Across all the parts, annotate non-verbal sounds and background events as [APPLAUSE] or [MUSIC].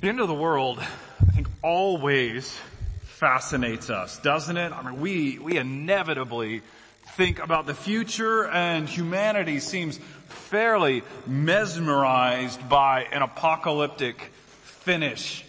The end of the world, I think always fascinates us, doesn't it? I mean, we, we inevitably think about the future and humanity seems fairly mesmerized by an apocalyptic finish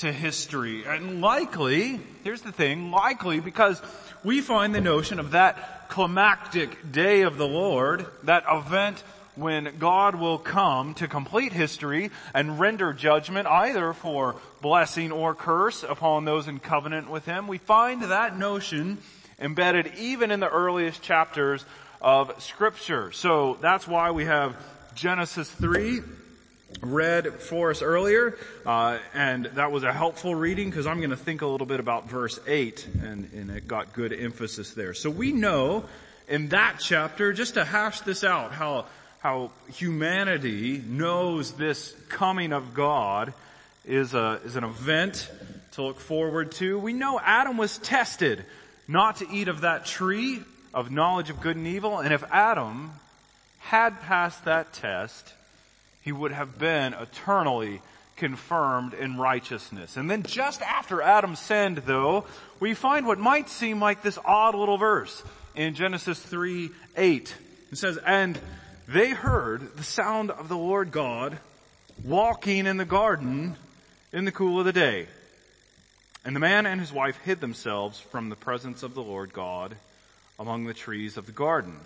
to history. And likely, here's the thing, likely because we find the notion of that climactic day of the Lord, that event when God will come to complete history and render judgment either for blessing or curse upon those in covenant with Him. We find that notion embedded even in the earliest chapters of scripture. So that's why we have Genesis 3 read for us earlier, uh, and that was a helpful reading because I'm going to think a little bit about verse 8 and, and it got good emphasis there. So we know in that chapter, just to hash this out, how how humanity knows this coming of God is a, is an event to look forward to. We know Adam was tested not to eat of that tree of knowledge of good and evil, and if Adam had passed that test, he would have been eternally confirmed in righteousness. And then just after Adam sinned though, we find what might seem like this odd little verse in Genesis 3, 8. It says, and they heard the sound of the Lord God walking in the garden in the cool of the day. And the man and his wife hid themselves from the presence of the Lord God among the trees of the garden.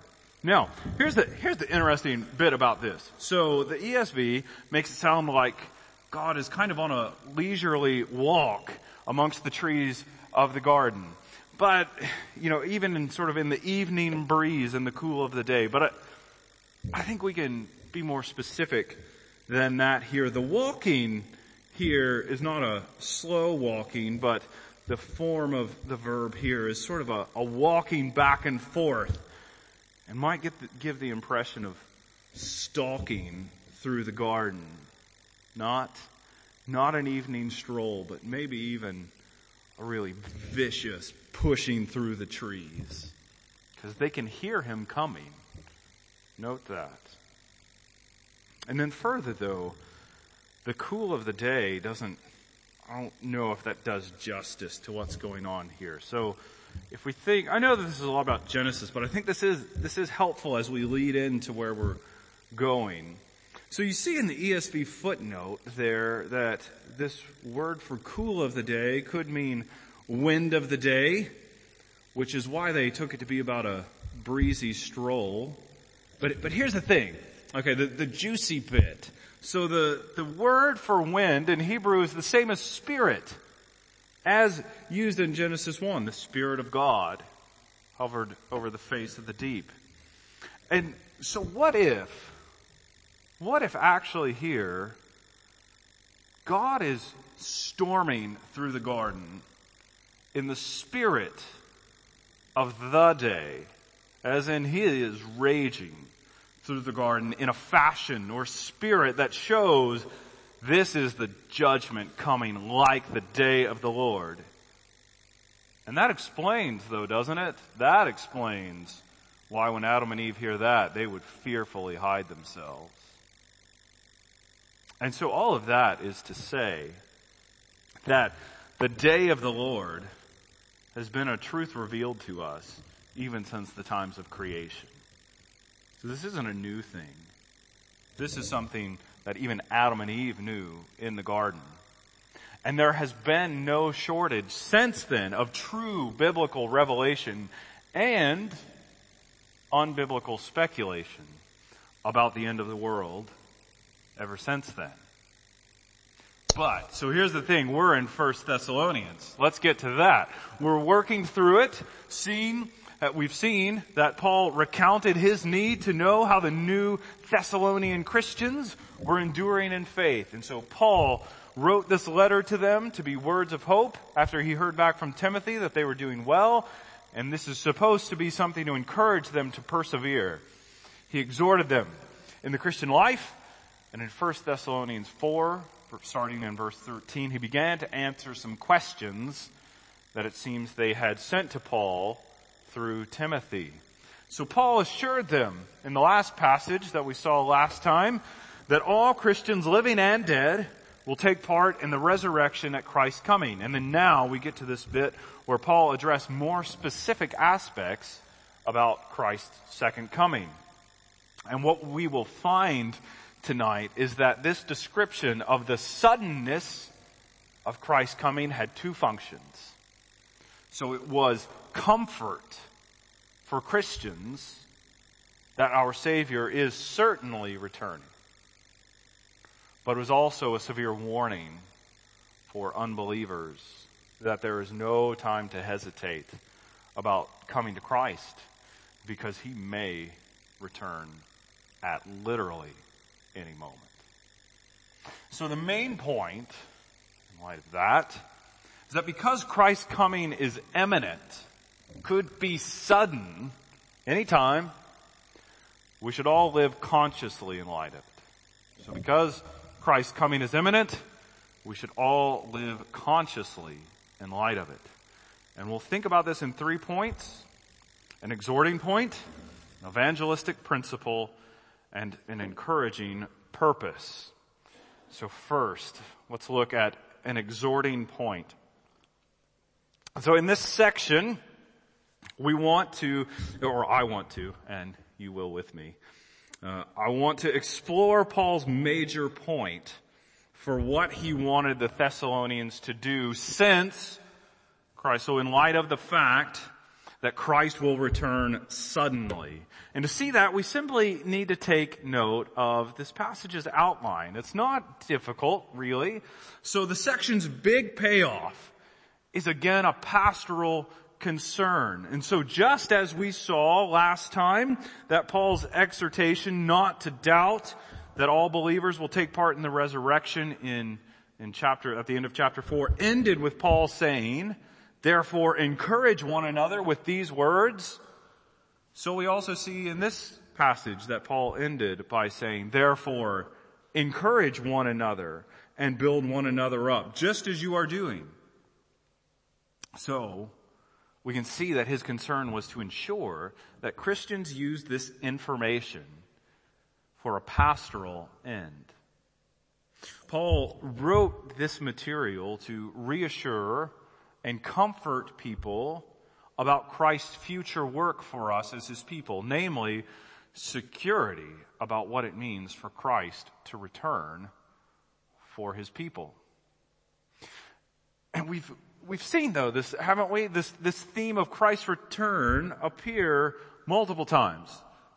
Now, here's the, here's the interesting bit about this. So the ESV makes it sound like God is kind of on a leisurely walk amongst the trees of the garden. But, you know, even in sort of in the evening breeze in the cool of the day. But I think we can be more specific than that here. The walking here is not a slow walking, but the form of the verb here is sort of a, a walking back and forth and might the, give the impression of stalking through the garden. Not, not an evening stroll, but maybe even a really vicious pushing through the trees. Because they can hear him coming. Note that. And then further though, the cool of the day doesn't, I don't know if that does justice to what's going on here. So if we think, I know that this is a lot about Genesis, but I think this is, this is helpful as we lead into where we're going. So you see in the ESV footnote there that this word for cool of the day could mean wind of the day, which is why they took it to be about a breezy stroll. But, but here's the thing. Okay, the, the juicy bit. So the, the word for wind in Hebrew is the same as spirit as used in Genesis 1. The Spirit of God hovered over the face of the deep. And so what if, what if actually here, God is storming through the garden in the spirit of the day, as in he is raging through the garden in a fashion or spirit that shows this is the judgment coming like the day of the Lord. And that explains though, doesn't it? That explains why when Adam and Eve hear that, they would fearfully hide themselves. And so all of that is to say that the day of the Lord has been a truth revealed to us even since the times of creation. So this isn't a new thing. This is something that even Adam and Eve knew in the garden. And there has been no shortage since then of true biblical revelation and unbiblical speculation about the end of the world ever since then. But, so here's the thing, we're in First Thessalonians. Let's get to that. We're working through it, seeing that we've seen that Paul recounted his need to know how the new Thessalonian Christians were enduring in faith. And so Paul wrote this letter to them to be words of hope after he heard back from Timothy that they were doing well. And this is supposed to be something to encourage them to persevere. He exhorted them in the Christian life. And in 1 Thessalonians 4, starting in verse 13, he began to answer some questions that it seems they had sent to Paul through Timothy. So Paul assured them in the last passage that we saw last time that all Christians living and dead will take part in the resurrection at Christ's coming. And then now we get to this bit where Paul addressed more specific aspects about Christ's second coming. And what we will find tonight is that this description of the suddenness of Christ's coming had two functions. So it was comfort for Christians that our Savior is certainly returning. But it was also a severe warning for unbelievers that there is no time to hesitate about coming to Christ because he may return at literally any moment. So the main point, in light of that, is that because Christ's coming is imminent, could be sudden, anytime, we should all live consciously in light of it. So because Christ's coming is imminent, we should all live consciously in light of it. And we'll think about this in three points. An exhorting point, an evangelistic principle, and an encouraging purpose. So first, let's look at an exhorting point. So in this section, we want to, or I want to, and you will with me, uh, I want to explore Paul's major point for what he wanted the Thessalonians to do since Christ. So in light of the fact that Christ will return suddenly. And to see that, we simply need to take note of this passage's outline. It's not difficult, really. So the section's big payoff is again a pastoral concern. And so just as we saw last time that Paul's exhortation not to doubt that all believers will take part in the resurrection in, in chapter, at the end of chapter four ended with Paul saying, therefore encourage one another with these words. So we also see in this passage that Paul ended by saying, therefore encourage one another and build one another up, just as you are doing. So, we can see that his concern was to ensure that Christians use this information for a pastoral end. Paul wrote this material to reassure and comfort people about Christ's future work for us as his people, namely security about what it means for Christ to return for his people. And we've we've seen though this, haven't we? This, this theme of Christ's return appear multiple times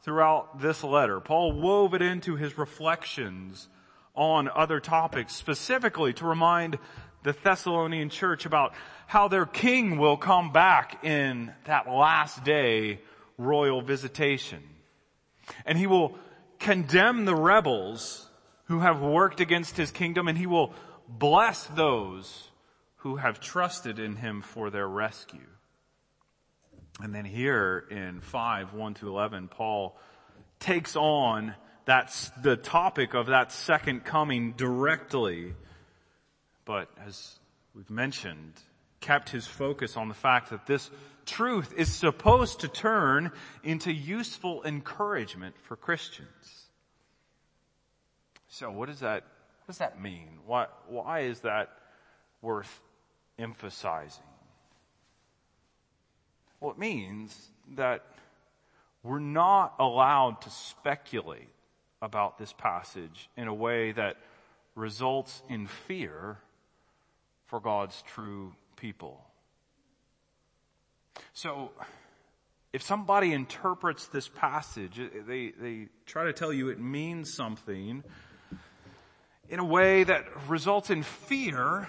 throughout this letter. Paul wove it into his reflections on other topics, specifically to remind the Thessalonian church about how their king will come back in that last day royal visitation. And he will condemn the rebels who have worked against his kingdom and he will bless those who have trusted in him for their rescue. And then here in 5, 1 to 11, Paul takes on that's the topic of that second coming directly. But as we've mentioned, kept his focus on the fact that this truth is supposed to turn into useful encouragement for Christians. So what does that, what does that mean? Why, why is that worth emphasizing? Well, it means that we're not allowed to speculate about this passage in a way that results in fear for God's true people. So, if somebody interprets this passage, they, they try to tell you it means something in a way that results in fear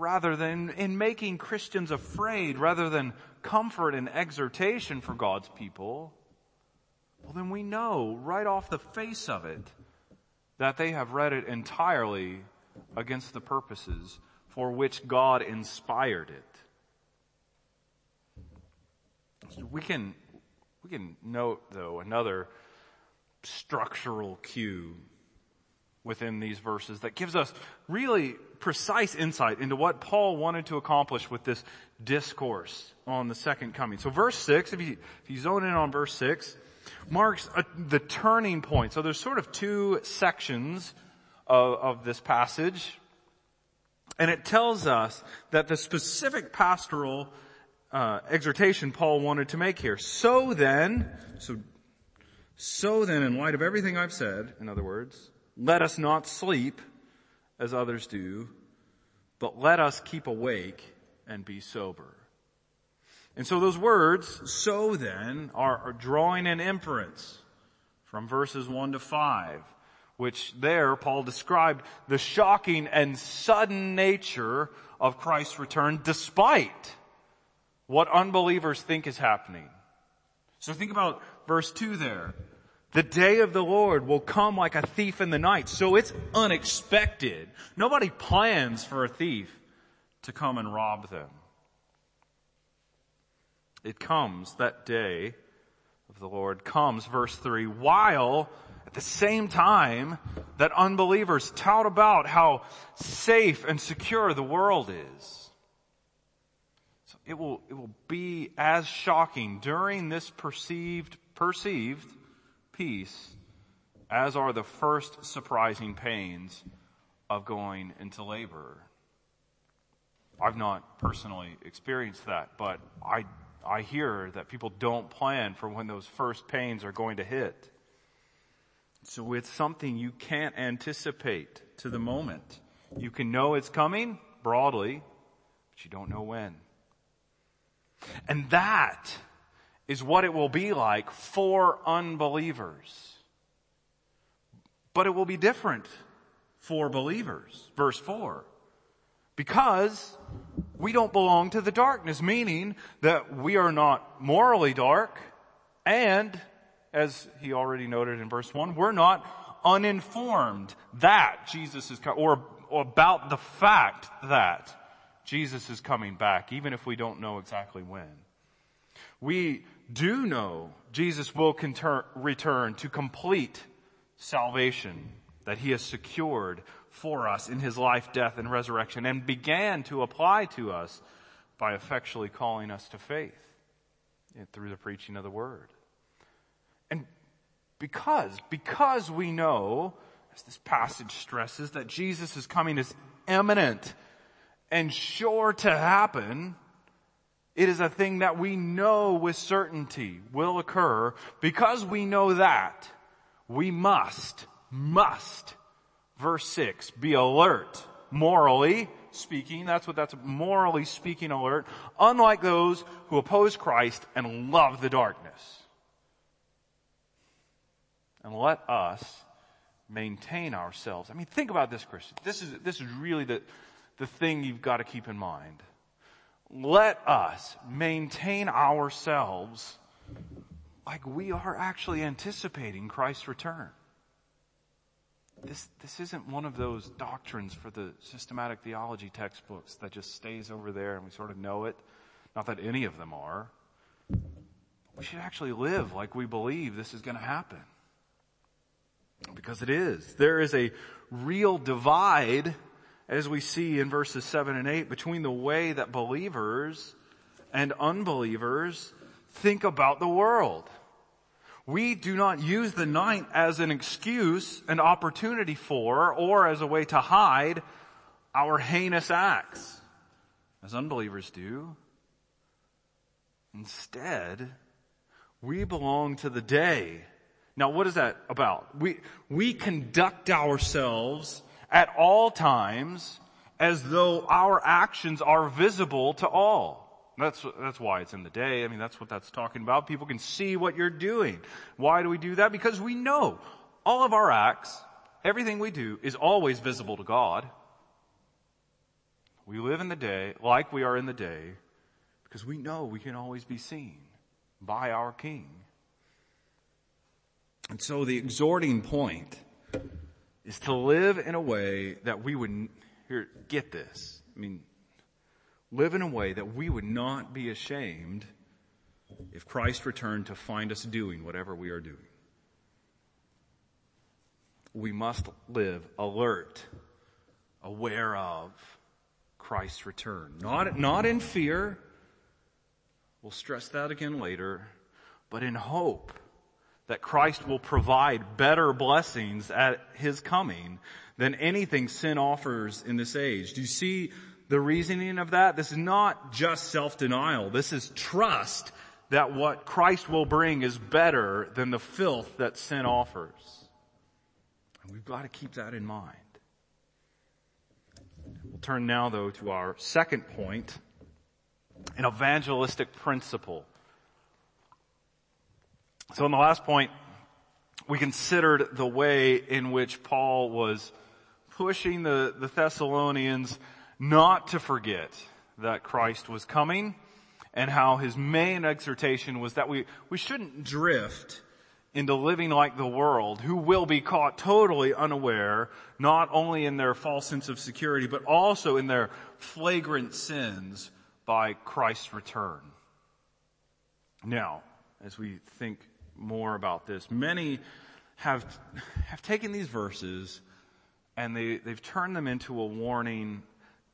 rather than in making Christians afraid, rather than comfort and exhortation for God's people, well then we know right off the face of it that they have read it entirely against the purposes for which God inspired it. So we can, we can note though another structural cue within these verses that gives us really precise insight into what Paul wanted to accomplish with this discourse on the second coming. So verse 6, if you, if you zone in on verse 6, marks a, the turning point. So there's sort of two sections of, of this passage. And it tells us that the specific pastoral uh, exhortation Paul wanted to make here. So then, so, so then in light of everything I've said, in other words, let us not sleep as others do, but let us keep awake and be sober. And so those words, so then, are, are drawing an inference from verses 1 to 5, which there Paul described the shocking and sudden nature of Christ's return despite what unbelievers think is happening. So think about verse 2 there. The day of the Lord will come like a thief in the night. So it's unexpected. Nobody plans for a thief to come and rob them. It comes, that day of the Lord comes, verse 3, while at the same time that unbelievers tout about how safe and secure the world is. So it will, it will be as shocking during this perceived, perceived peace as are the first surprising pains of going into labor. I've not personally experienced that, but I I hear that people don't plan for when those first pains are going to hit. So it's something you can't anticipate to the moment. You can know it's coming broadly, but you don't know when. And that is what it will be like for unbelievers. But it will be different for believers. Verse 4. Because we don't belong to the darkness, meaning that we are not morally dark and, as he already noted in verse 1, we're not uninformed that Jesus is coming, or, or about the fact that Jesus is coming back, even if we don't know exactly when. We do know Jesus will return to complete salvation that he has secured for us in his life, death, and resurrection and began to apply to us by effectually calling us to faith through the preaching of the word. And because, because we know, as this passage stresses, that Jesus is coming is imminent and sure to happen, it is a thing that we know with certainty will occur. Because we know that, we must, must verse 6, be alert, morally speaking, that's what that's morally speaking alert, unlike those who oppose Christ and love the darkness. And let us maintain ourselves. I mean, think about this, Christian. This is, this is really the, the thing you've got to keep in mind. Let us maintain ourselves like we are actually anticipating Christ's return. This, this isn't one of those doctrines for the systematic theology textbooks that just stays over there and we sort of know it. Not that any of them are. We should actually live like we believe this is going to happen. Because it is. There is a real divide, as we see in verses 7 and 8, between the way that believers and unbelievers think about the world. We do not use the night as an excuse, an opportunity for, or as a way to hide our heinous acts, as unbelievers do. Instead, we belong to the day. Now what is that about? We, we conduct ourselves at all times as though our actions are visible to all. That's, that's why it's in the day. I mean, that's what that's talking about. People can see what you're doing. Why do we do that? Because we know all of our acts, everything we do is always visible to God. We live in the day like we are in the day because we know we can always be seen by our King. And so the exhorting point is to live in a way that we would, here, get this. I mean, live in a way that we would not be ashamed if Christ returned to find us doing whatever we are doing. We must live alert, aware of Christ's return. Not, not in fear. We'll stress that again later, but in hope that Christ will provide better blessings at His coming than anything sin offers in this age. Do you see the reasoning of that? This is not just self-denial. This is trust that what Christ will bring is better than the filth that sin offers. And we've got to keep that in mind. We'll turn now though to our second point, an evangelistic principle. So in the last point, we considered the way in which Paul was pushing the, the Thessalonians not to forget that Christ was coming and how his main exhortation was that we, we shouldn't drift into living like the world who will be caught totally unaware, not only in their false sense of security, but also in their flagrant sins by Christ's return. Now, as we think more about this, many have, have taken these verses and they, they've turned them into a warning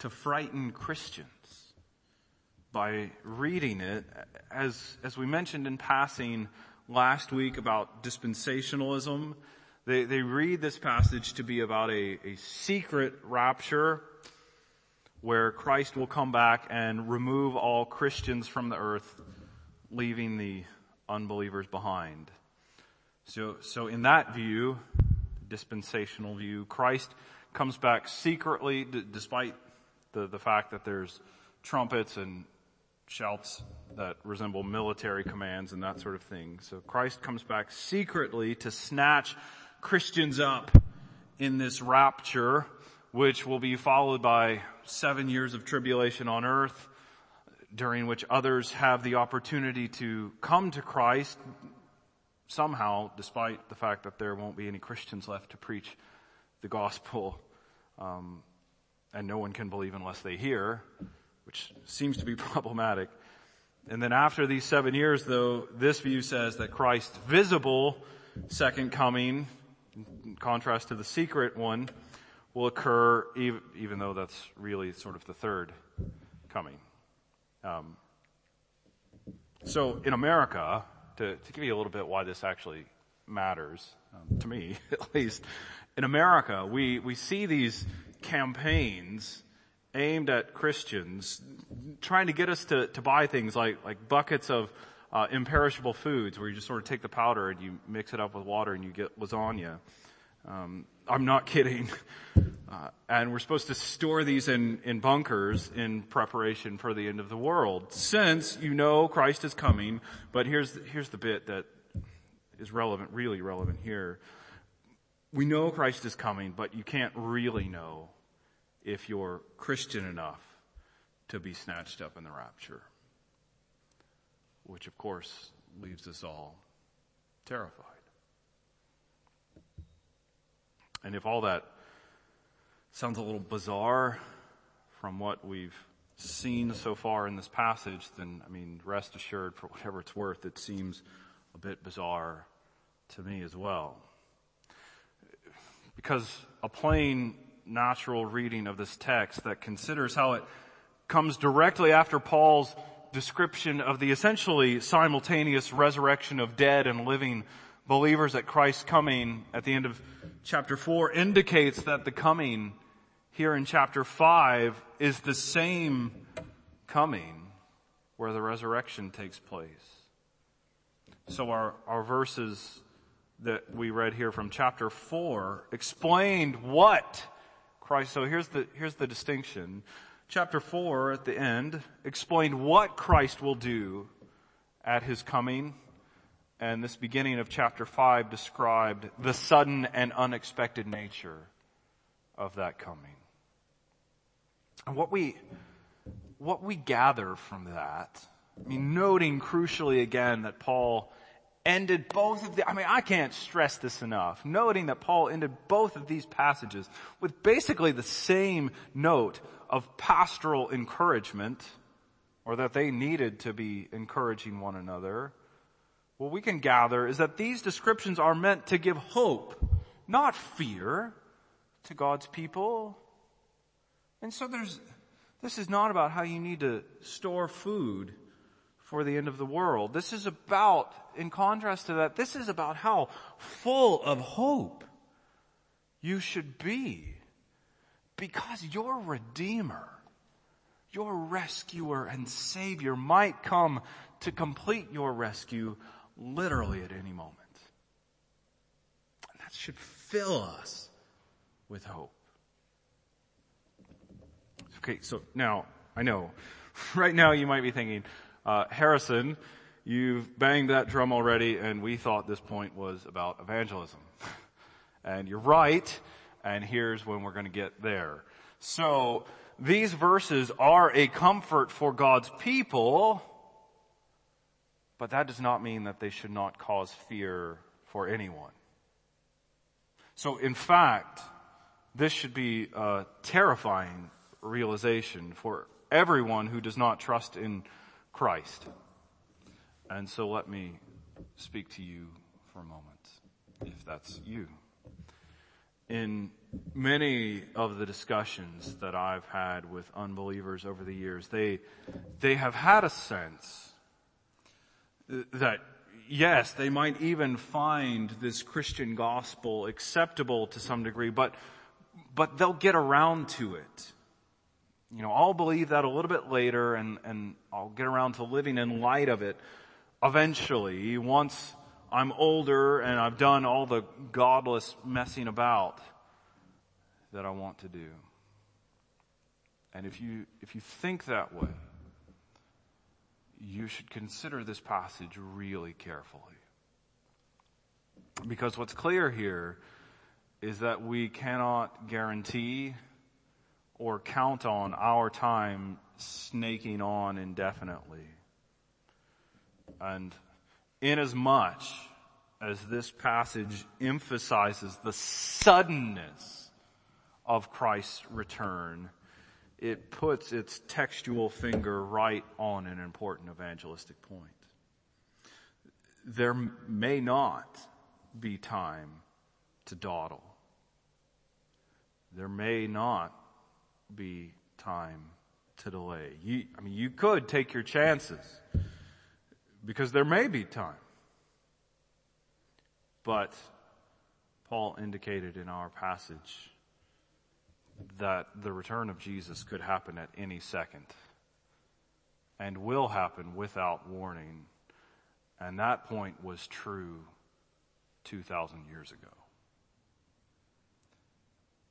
to frighten Christians by reading it. As, as we mentioned in passing last week about dispensationalism, they, they read this passage to be about a, a secret rapture where Christ will come back and remove all Christians from the earth, leaving the unbelievers behind. So, so in that view, dispensational view, Christ comes back secretly, d- despite the, the fact that there's trumpets and shouts that resemble military commands and that sort of thing. So Christ comes back secretly to snatch Christians up in this rapture, which will be followed by seven years of tribulation on earth, during which others have the opportunity to come to Christ somehow, despite the fact that there won't be any Christians left to preach the gospel, um, and no one can believe unless they hear which seems to be [LAUGHS] problematic. And then after these seven years though, this view says that Christ's visible second coming, in contrast to the secret one, will occur even, even though that's really sort of the third coming. Um, so in America, to, to, give you a little bit why this actually matters, um, to me [LAUGHS] at least, in America, we, we see these campaigns aimed at Christians, trying to get us to, to buy things like, like buckets of uh, imperishable foods where you just sort of take the powder and you mix it up with water and you get lasagna. Um, I'm not kidding. [LAUGHS] Uh, and we're supposed to store these in, in bunkers in preparation for the end of the world. Since you know Christ is coming, but here's, here's the bit that is relevant, really relevant here. We know Christ is coming, but you can't really know if you're Christian enough to be snatched up in the rapture. Which of course leaves us all terrified. And if all that sounds a little bizarre from what we've seen so far in this passage, then I mean, rest assured for whatever it's worth, it seems a bit bizarre to me as well. Because a plain natural reading of this text that considers how it comes directly after Paul's description of the essentially simultaneous resurrection of dead and living believers at Christ's coming at the end of chapter 4 indicates that the coming here in chapter 5 is the same coming where the resurrection takes place. So our, our verses that we read here from chapter 4 explained what Christ. So here's the, here's the distinction. Chapter 4 at the end explained what Christ will do at his coming. And this beginning of chapter 5 described the sudden and unexpected nature of that coming. And what we, what we gather from that, I mean, noting crucially again that Paul ended both of the, I mean, I can't stress this enough, noting that Paul ended both of these passages with basically the same note of pastoral encouragement, or that they needed to be encouraging one another. What we can gather is that these descriptions are meant to give hope, not fear, to God's people. And so there's, this is not about how you need to store food for the end of the world. This is about, in contrast to that, this is about how full of hope you should be because your Redeemer, your rescuer and Savior might come to complete your rescue literally at any moment. And that should fill us with hope. Okay, so now, I know, [LAUGHS] right now you might be thinking, uh, Harrison, you've banged that drum already and we thought this point was about evangelism. [LAUGHS] and you're right, and here's when we're gonna get there. So, these verses are a comfort for God's people, but that does not mean that they should not cause fear for anyone. So in fact, this should be a terrifying realization for everyone who does not trust in Christ. And so let me speak to you for a moment, if that's you. In many of the discussions that I've had with unbelievers over the years, they, they have had a sense that yes, they might even find this Christian gospel acceptable to some degree, but, but they'll get around to it. You know, I'll believe that a little bit later and, and I'll get around to living in light of it eventually once I'm older and I've done all the godless messing about that I want to do. And if you, if you think that way, you should consider this passage really carefully. Because what's clear here is that we cannot guarantee or count on our time snaking on indefinitely. And inasmuch as this passage emphasizes the suddenness of Christ's return, it puts its textual finger right on an important evangelistic point. There may not be time to dawdle. There may not be time to delay. You, I mean, you could take your chances because there may be time. But Paul indicated in our passage that the return of Jesus could happen at any second and will happen without warning. And that point was true 2,000 years ago.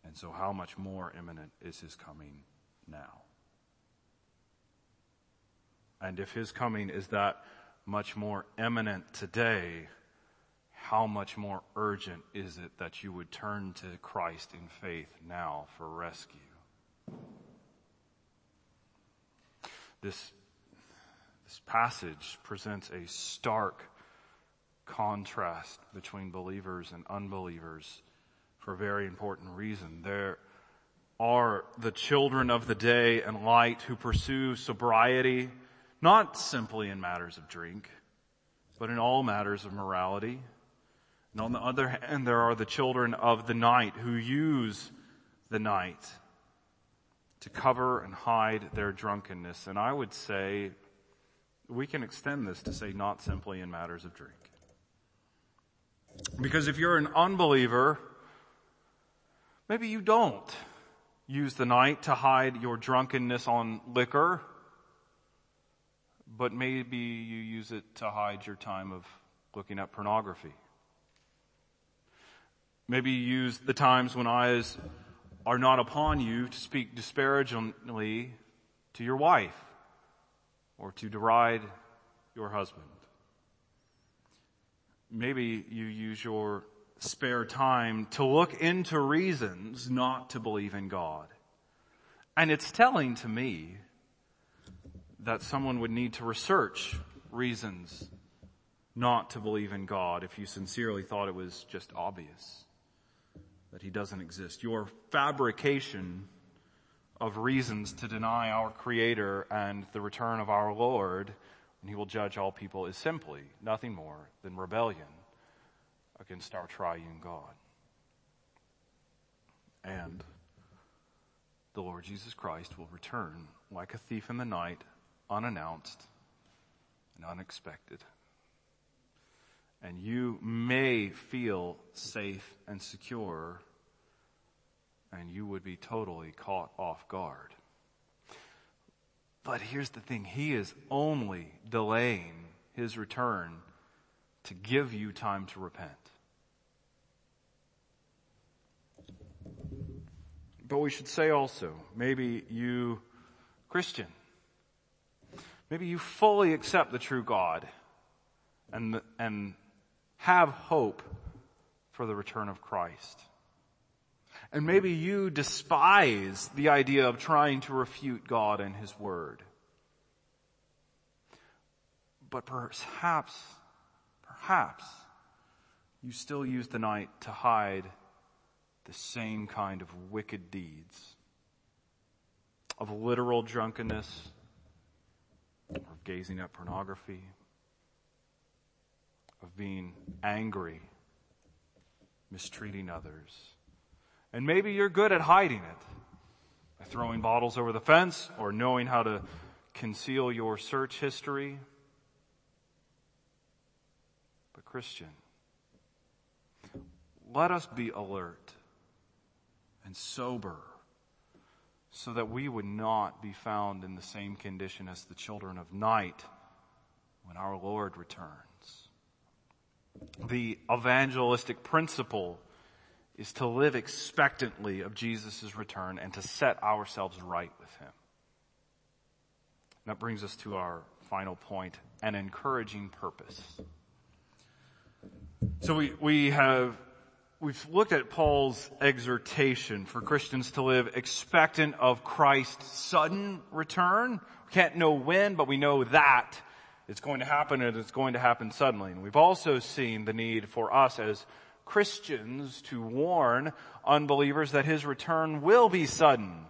And so how much more imminent is his coming now? And if his coming is that much more imminent today, how much more urgent is it that you would turn to Christ in faith now for rescue? This, this passage presents a stark contrast between believers and unbelievers for a very important reason. There are the children of the day and light who pursue sobriety, not simply in matters of drink, but in all matters of morality and on the other hand, there are the children of the night who use the night to cover and hide their drunkenness. And I would say we can extend this to say not simply in matters of drink. Because if you're an unbeliever, maybe you don't use the night to hide your drunkenness on liquor, but maybe you use it to hide your time of looking at pornography. Maybe you use the times when eyes are not upon you to speak disparagingly to your wife or to deride your husband. Maybe you use your spare time to look into reasons not to believe in God. And it's telling to me that someone would need to research reasons not to believe in God if you sincerely thought it was just obvious that he doesn't exist. Your fabrication of reasons to deny our creator and the return of our Lord, and he will judge all people is simply nothing more than rebellion against our triune God. And the Lord Jesus Christ will return like a thief in the night, unannounced, and unexpected. And you may feel safe and secure, and you would be totally caught off guard. But here's the thing. He is only delaying his return to give you time to repent. But we should say also, maybe you, Christian, maybe you fully accept the true God and, and have hope for the return of Christ. And maybe you despise the idea of trying to refute God and His Word. But perhaps, perhaps, you still use the night to hide the same kind of wicked deeds of literal drunkenness or gazing at pornography, of being angry, mistreating others. And maybe you're good at hiding it by throwing bottles over the fence or knowing how to conceal your search history. But Christian, let us be alert and sober so that we would not be found in the same condition as the children of night when our Lord returns. The evangelistic principle is to live expectantly of Jesus' return and to set ourselves right with Him. That brings us to our final point, an encouraging purpose. So we, we have we've looked at Paul's exhortation for Christians to live expectant of Christ's sudden return. We can't know when, but we know that it's going to happen and it's going to happen suddenly. And we've also seen the need for us as Christians to warn unbelievers that his return will be sudden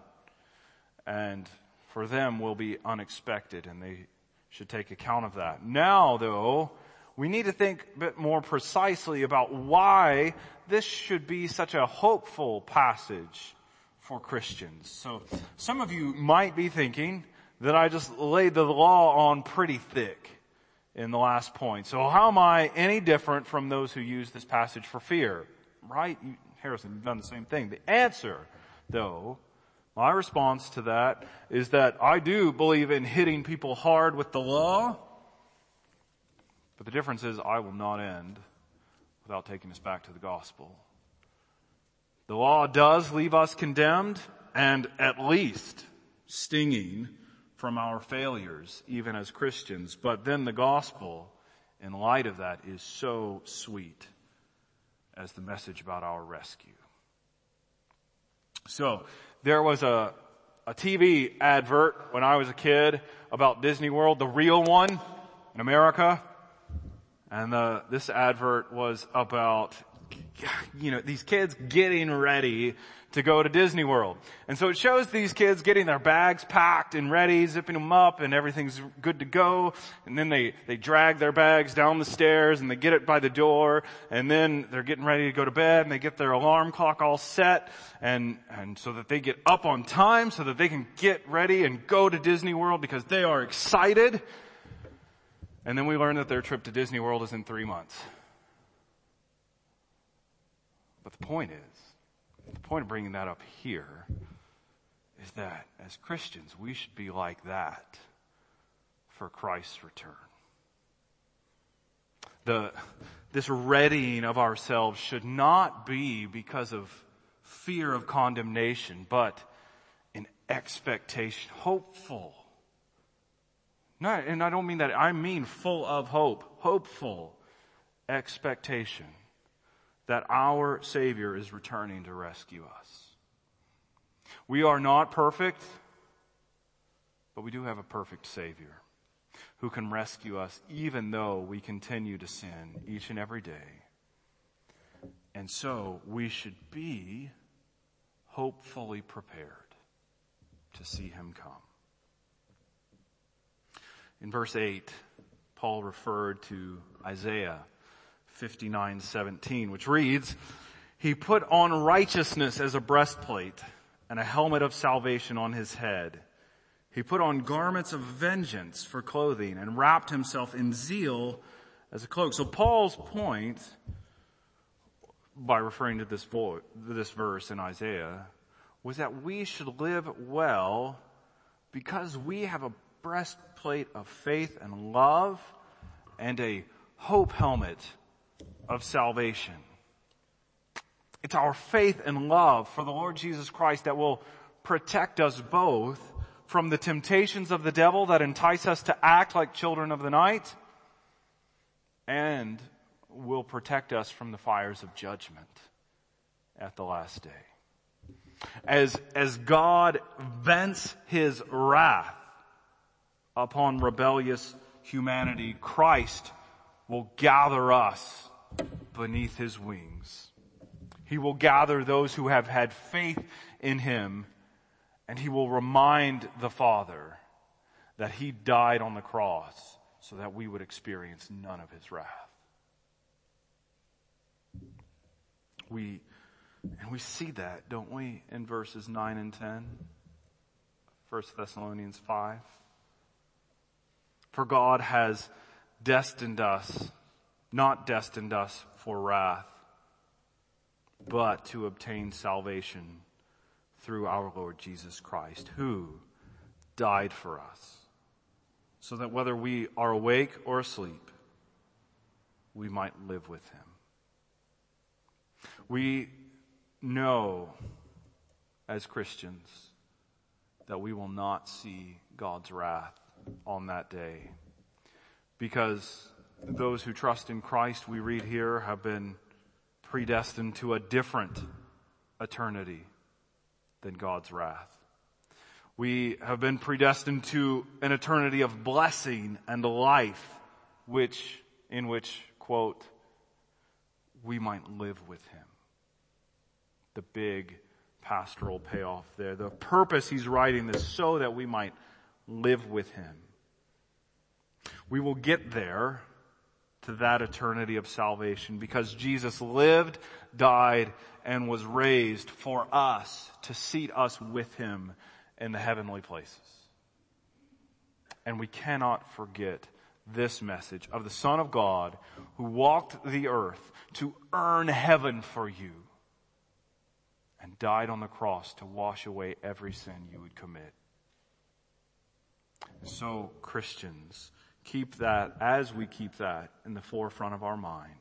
and for them will be unexpected and they should take account of that. Now though, we need to think a bit more precisely about why this should be such a hopeful passage for Christians. So some of you might be thinking that I just laid the law on pretty thick in the last point. So how am I any different from those who use this passage for fear? Right? You, Harrison, you've done the same thing. The answer, though, my response to that is that I do believe in hitting people hard with the law, but the difference is I will not end without taking us back to the gospel. The law does leave us condemned and at least stinging from our failures, even as Christians. But then the gospel, in light of that, is so sweet as the message about our rescue. So, there was a, a TV advert when I was a kid about Disney World, the real one in America. And the, this advert was about, you know, these kids getting ready to go to Disney World. And so it shows these kids getting their bags packed and ready, zipping them up and everything's good to go. And then they, they drag their bags down the stairs and they get it by the door and then they're getting ready to go to bed and they get their alarm clock all set and, and so that they get up on time so that they can get ready and go to Disney World because they are excited and then we learn that their trip to Disney World is in three months. But the point is, the point of bringing that up here is that as Christians, we should be like that for Christ's return. The, this readying of ourselves should not be because of fear of condemnation, but in expectation, hopeful no, and I don't mean that. I mean full of hope, hopeful expectation that our Savior is returning to rescue us. We are not perfect, but we do have a perfect Savior who can rescue us even though we continue to sin each and every day. And so we should be hopefully prepared to see Him come. In verse 8, Paul referred to Isaiah 59:17, which reads, He put on righteousness as a breastplate and a helmet of salvation on his head. He put on garments of vengeance for clothing and wrapped himself in zeal as a cloak. So Paul's point, by referring to this, vo- this verse in Isaiah, was that we should live well because we have a breastplate of faith and love and a hope helmet of salvation. It's our faith and love for the Lord Jesus Christ that will protect us both from the temptations of the devil that entice us to act like children of the night and will protect us from the fires of judgment at the last day. As, as God vents his wrath upon rebellious humanity, Christ will gather us beneath his wings. He will gather those who have had faith in him and he will remind the Father that he died on the cross so that we would experience none of his wrath. We, and we see that, don't we, in verses 9 and 10? 1 Thessalonians 5. For God has destined us, not destined us for wrath, but to obtain salvation through our Lord Jesus Christ, who died for us, so that whether we are awake or asleep, we might live with him. We know as Christians that we will not see God's wrath on that day because those who trust in Christ, we read here, have been predestined to a different eternity than God's wrath. We have been predestined to an eternity of blessing and life, which, in which, quote, we might live with Him. The big pastoral payoff there. The purpose He's writing this so that we might live with Him. We will get there to that eternity of salvation because Jesus lived, died, and was raised for us to seat us with him in the heavenly places. And we cannot forget this message of the Son of God who walked the earth to earn heaven for you and died on the cross to wash away every sin you would commit. So Christians, keep that, as we keep that in the forefront of our mind,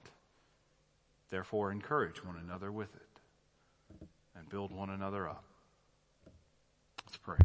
therefore encourage one another with it and build one another up. Let's pray.